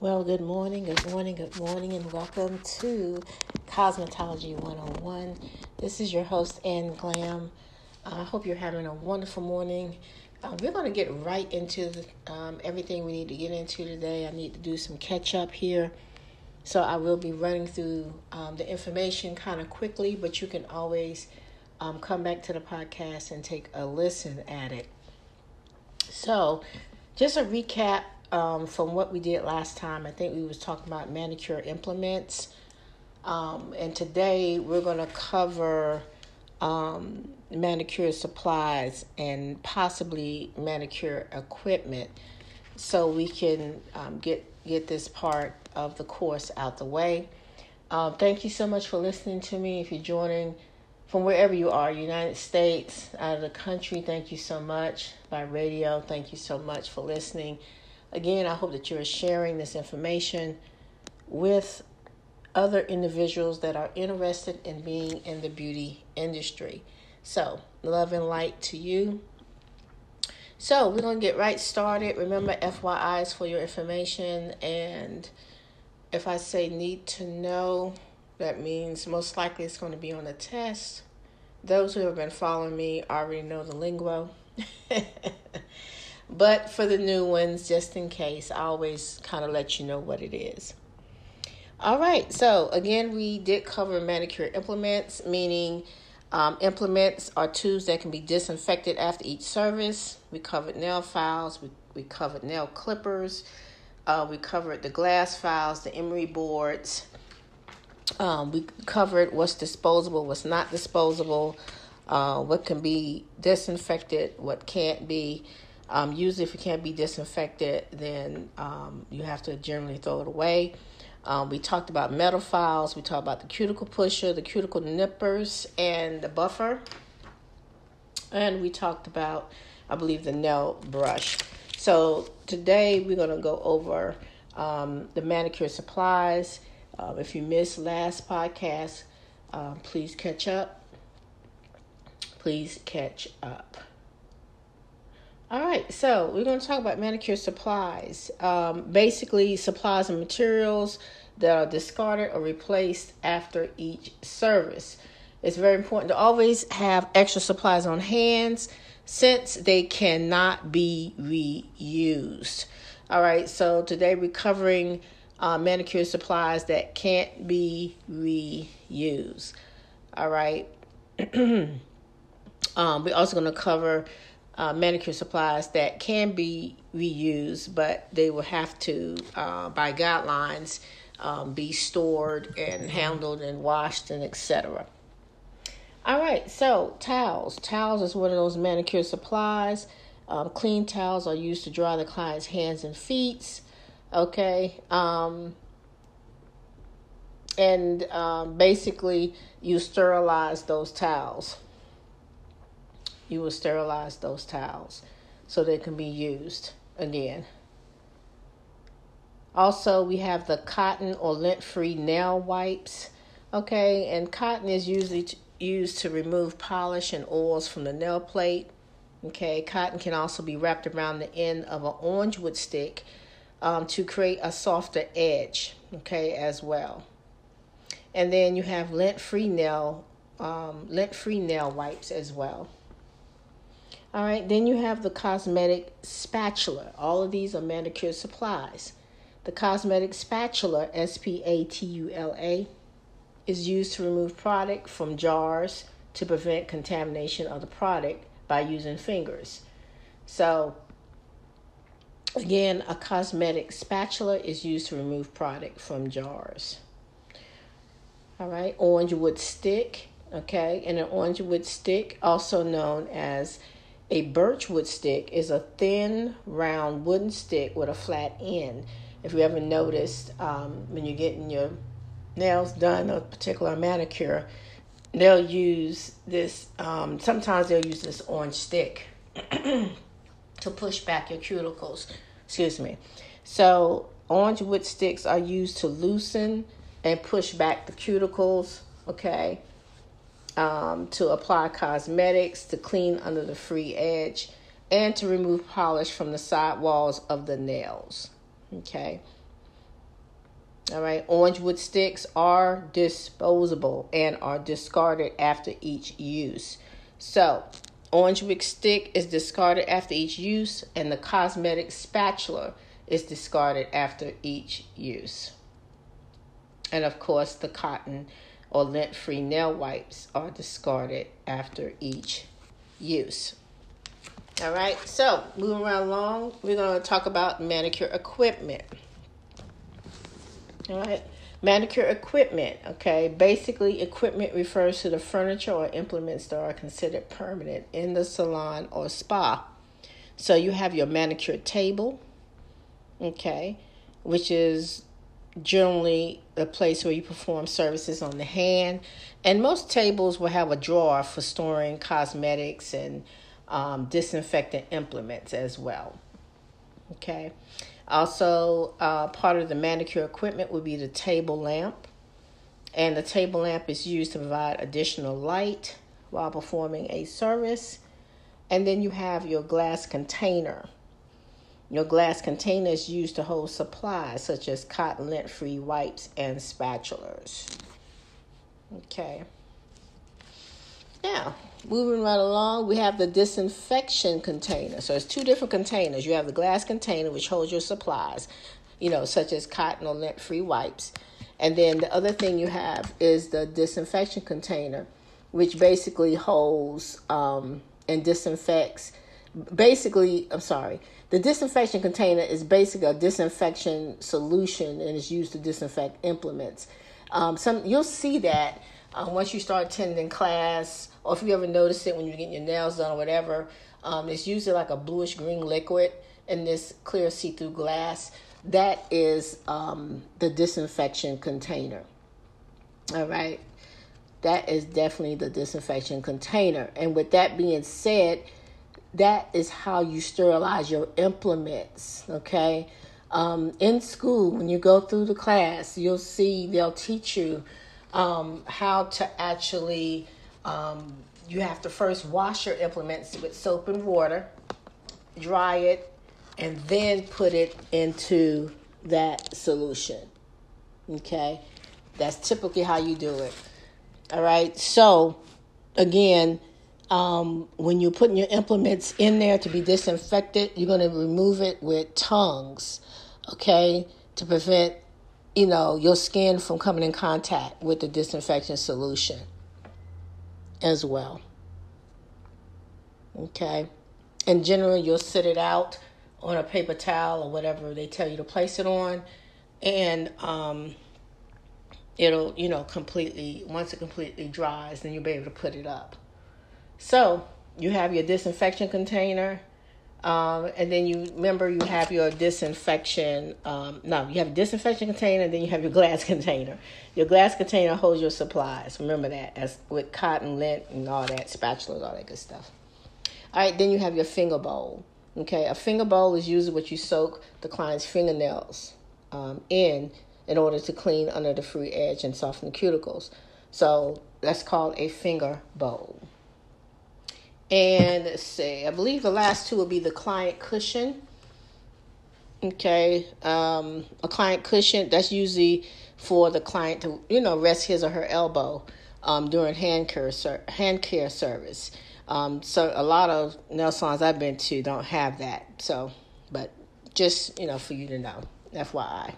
Well, good morning, good morning, good morning, and welcome to Cosmetology 101. This is your host, Ann Glam. I hope you're having a wonderful morning. Uh, we're going to get right into the, um, everything we need to get into today. I need to do some catch up here. So I will be running through um, the information kind of quickly, but you can always um, come back to the podcast and take a listen at it. So, just a recap um, from what we did last time. I think we was talking about manicure implements, um, and today we're going to cover um, manicure supplies and possibly manicure equipment, so we can um, get get this part of the course out the way. Um, thank you so much for listening to me. If you're joining from wherever you are, United States, out of the country, thank you so much. By radio, thank you so much for listening. Again, I hope that you're sharing this information with other individuals that are interested in being in the beauty industry. So, love and light to you. So, we're going to get right started. Remember, FYIs for your information. And if I say need to know, that means most likely it's going to be on a test. Those who have been following me already know the lingo. But for the new ones, just in case, I always kind of let you know what it is. All right, so again, we did cover manicure implements, meaning um, implements are tools that can be disinfected after each service. We covered nail files, we, we covered nail clippers, uh, we covered the glass files, the emery boards. Um, we covered what's disposable, what's not disposable, uh, what can be disinfected, what can't be. Um, usually, if it can't be disinfected, then um, you have to generally throw it away. Um, we talked about metal files. We talked about the cuticle pusher, the cuticle nippers, and the buffer. And we talked about, I believe, the nail brush. So today we're going to go over um, the manicure supplies. Uh, if you missed last podcast, uh, please catch up. Please catch up. All right, so we're going to talk about manicure supplies. Um, basically, supplies and materials that are discarded or replaced after each service. It's very important to always have extra supplies on hands since they cannot be reused. All right, so today we're covering uh, manicure supplies that can't be reused. All right, um, we're also going to cover uh, manicure supplies that can be reused, but they will have to, uh, by guidelines, um, be stored and handled and washed and etc. All right, so towels. Towels is one of those manicure supplies. Um, clean towels are used to dry the client's hands and feet. Okay. Um, and um, basically, you sterilize those towels you will sterilize those towels so they can be used again. Also, we have the cotton or lint free nail wipes. Okay, and cotton is usually used to remove polish and oils from the nail plate. Okay, cotton can also be wrapped around the end of an orange wood stick um, to create a softer edge. Okay, as well. And then you have lint free nail um, lint free nail wipes as well. All right, then you have the cosmetic spatula. All of these are manicure supplies. The cosmetic spatula, S P A T U L A, is used to remove product from jars to prevent contamination of the product by using fingers. So, again, a cosmetic spatula is used to remove product from jars. All right, orange wood stick, okay, and an orange wood stick, also known as a birchwood stick is a thin, round wooden stick with a flat end. If you ever noticed, um, when you're getting your nails done, a particular manicure, they'll use this. Um, sometimes they'll use this orange stick to push back your cuticles. Excuse me. So orange wood sticks are used to loosen and push back the cuticles. Okay, um, to apply cosmetics, to clean under the free edge, and to remove polish from the side walls of the nails. Okay. All right, orange wood sticks are disposable and are discarded after each use. So, orange wood stick is discarded after each use, and the cosmetic spatula is discarded after each use. And of course, the cotton or lint free nail wipes are discarded after each use. All right, so moving right along, we're going to talk about manicure equipment. All right, manicure equipment. Okay, basically, equipment refers to the furniture or implements that are considered permanent in the salon or spa. So you have your manicure table, okay, which is generally a place where you perform services on the hand. And most tables will have a drawer for storing cosmetics and um, disinfectant implements as well. Okay. Also, uh, part of the manicure equipment would be the table lamp. And the table lamp is used to provide additional light while performing a service. And then you have your glass container your glass container is used to hold supplies such as cotton lint free wipes and spatulas. Okay. Now, moving right along, we have the disinfection container. So it's two different containers. You have the glass container, which holds your supplies, you know, such as cotton or lint free wipes. And then the other thing you have is the disinfection container, which basically holds um, and disinfects. Basically, I'm sorry, the disinfection container is basically a disinfection solution and is used to disinfect implements. Um, some you'll see that um, once you start attending class, or if you ever notice it when you're getting your nails done or whatever. Um, it's usually like a bluish green liquid in this clear see-through glass. That is um, the disinfection container. All right, that is definitely the disinfection container. And with that being said that is how you sterilize your implements, okay? Um, in school, when you go through the class, you'll see they'll teach you um, how to actually, um, you have to first wash your implements with soap and water, dry it, and then put it into that solution, okay? That's typically how you do it. All right, so again, um, when you're putting your implements in there to be disinfected, you're going to remove it with tongs, okay, to prevent, you know, your skin from coming in contact with the disinfection solution as well. Okay. In general, you'll sit it out on a paper towel or whatever they tell you to place it on, and um, it'll, you know, completely, once it completely dries, then you'll be able to put it up. So you have your disinfection container, um, and then you remember you have your disinfection. Um, no, you have a disinfection container, then you have your glass container. Your glass container holds your supplies. Remember that, as with cotton, lint, and all that, spatulas, all that good stuff. All right, then you have your finger bowl. Okay, a finger bowl is usually what you soak the client's fingernails um, in in order to clean under the free edge and soften the cuticles. So that's called a finger bowl. And let's see, I believe the last two will be the client cushion. Okay, um, a client cushion that's usually for the client to you know rest his or her elbow um, during hand care ser- hand care service. Um, so a lot of nail salons I've been to don't have that. So, but just you know for you to know, FYI.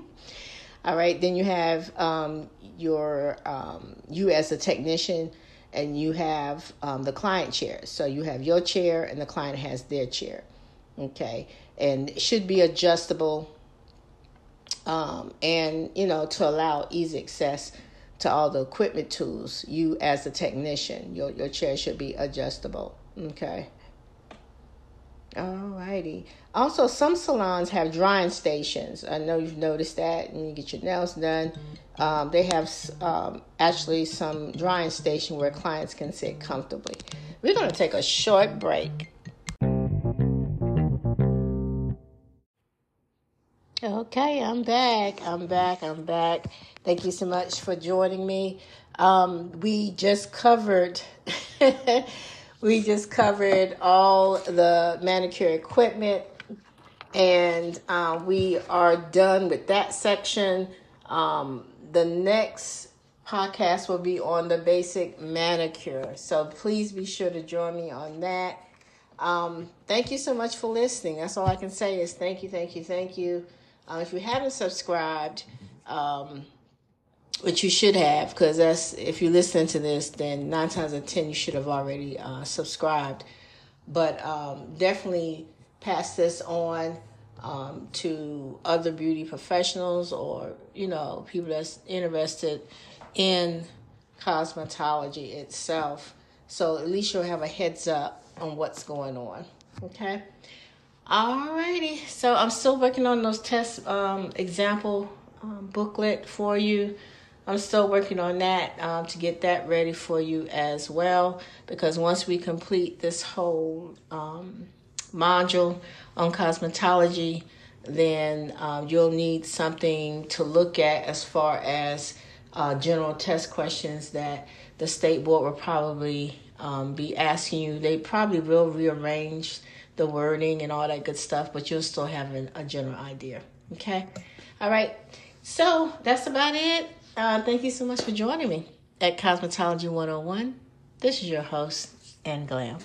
All right, then you have um, your um, you as a technician and you have um, the client chair. So you have your chair and the client has their chair. Okay. And it should be adjustable um, and, you know, to allow easy access to all the equipment tools. You, as a technician, your, your chair should be adjustable. Okay. Alrighty. Also, some salons have drying stations. I know you've noticed that, and you get your nails done. Um, they have um, actually some drying station where clients can sit comfortably. We're going to take a short break. Okay, I'm back. I'm back. I'm back. Thank you so much for joining me. Um, we just covered. we just covered all the manicure equipment And uh, we are done with that section. Um, the next podcast will be on the basic manicure. So please be sure to join me on that. Um, thank you so much for listening. That's all I can say is thank you, thank you, thank you. Uh, if you haven't subscribed, um, which you should have, because that's if you listen to this, then nine times out of ten you should have already uh, subscribed. But um, definitely pass this on um, to other beauty professionals or you know people that's interested in cosmetology itself. So at least you'll have a heads up on what's going on. Okay. Alrighty. So I'm still working on those test um, example um, booklet for you. I'm still working on that um, to get that ready for you as well. Because once we complete this whole um, module on cosmetology, then um, you'll need something to look at as far as uh, general test questions that the state board will probably um, be asking you. They probably will rearrange the wording and all that good stuff, but you'll still have an, a general idea. Okay? All right. So that's about it. Uh, thank you so much for joining me at Cosmetology 101. This is your host, Ann Glam.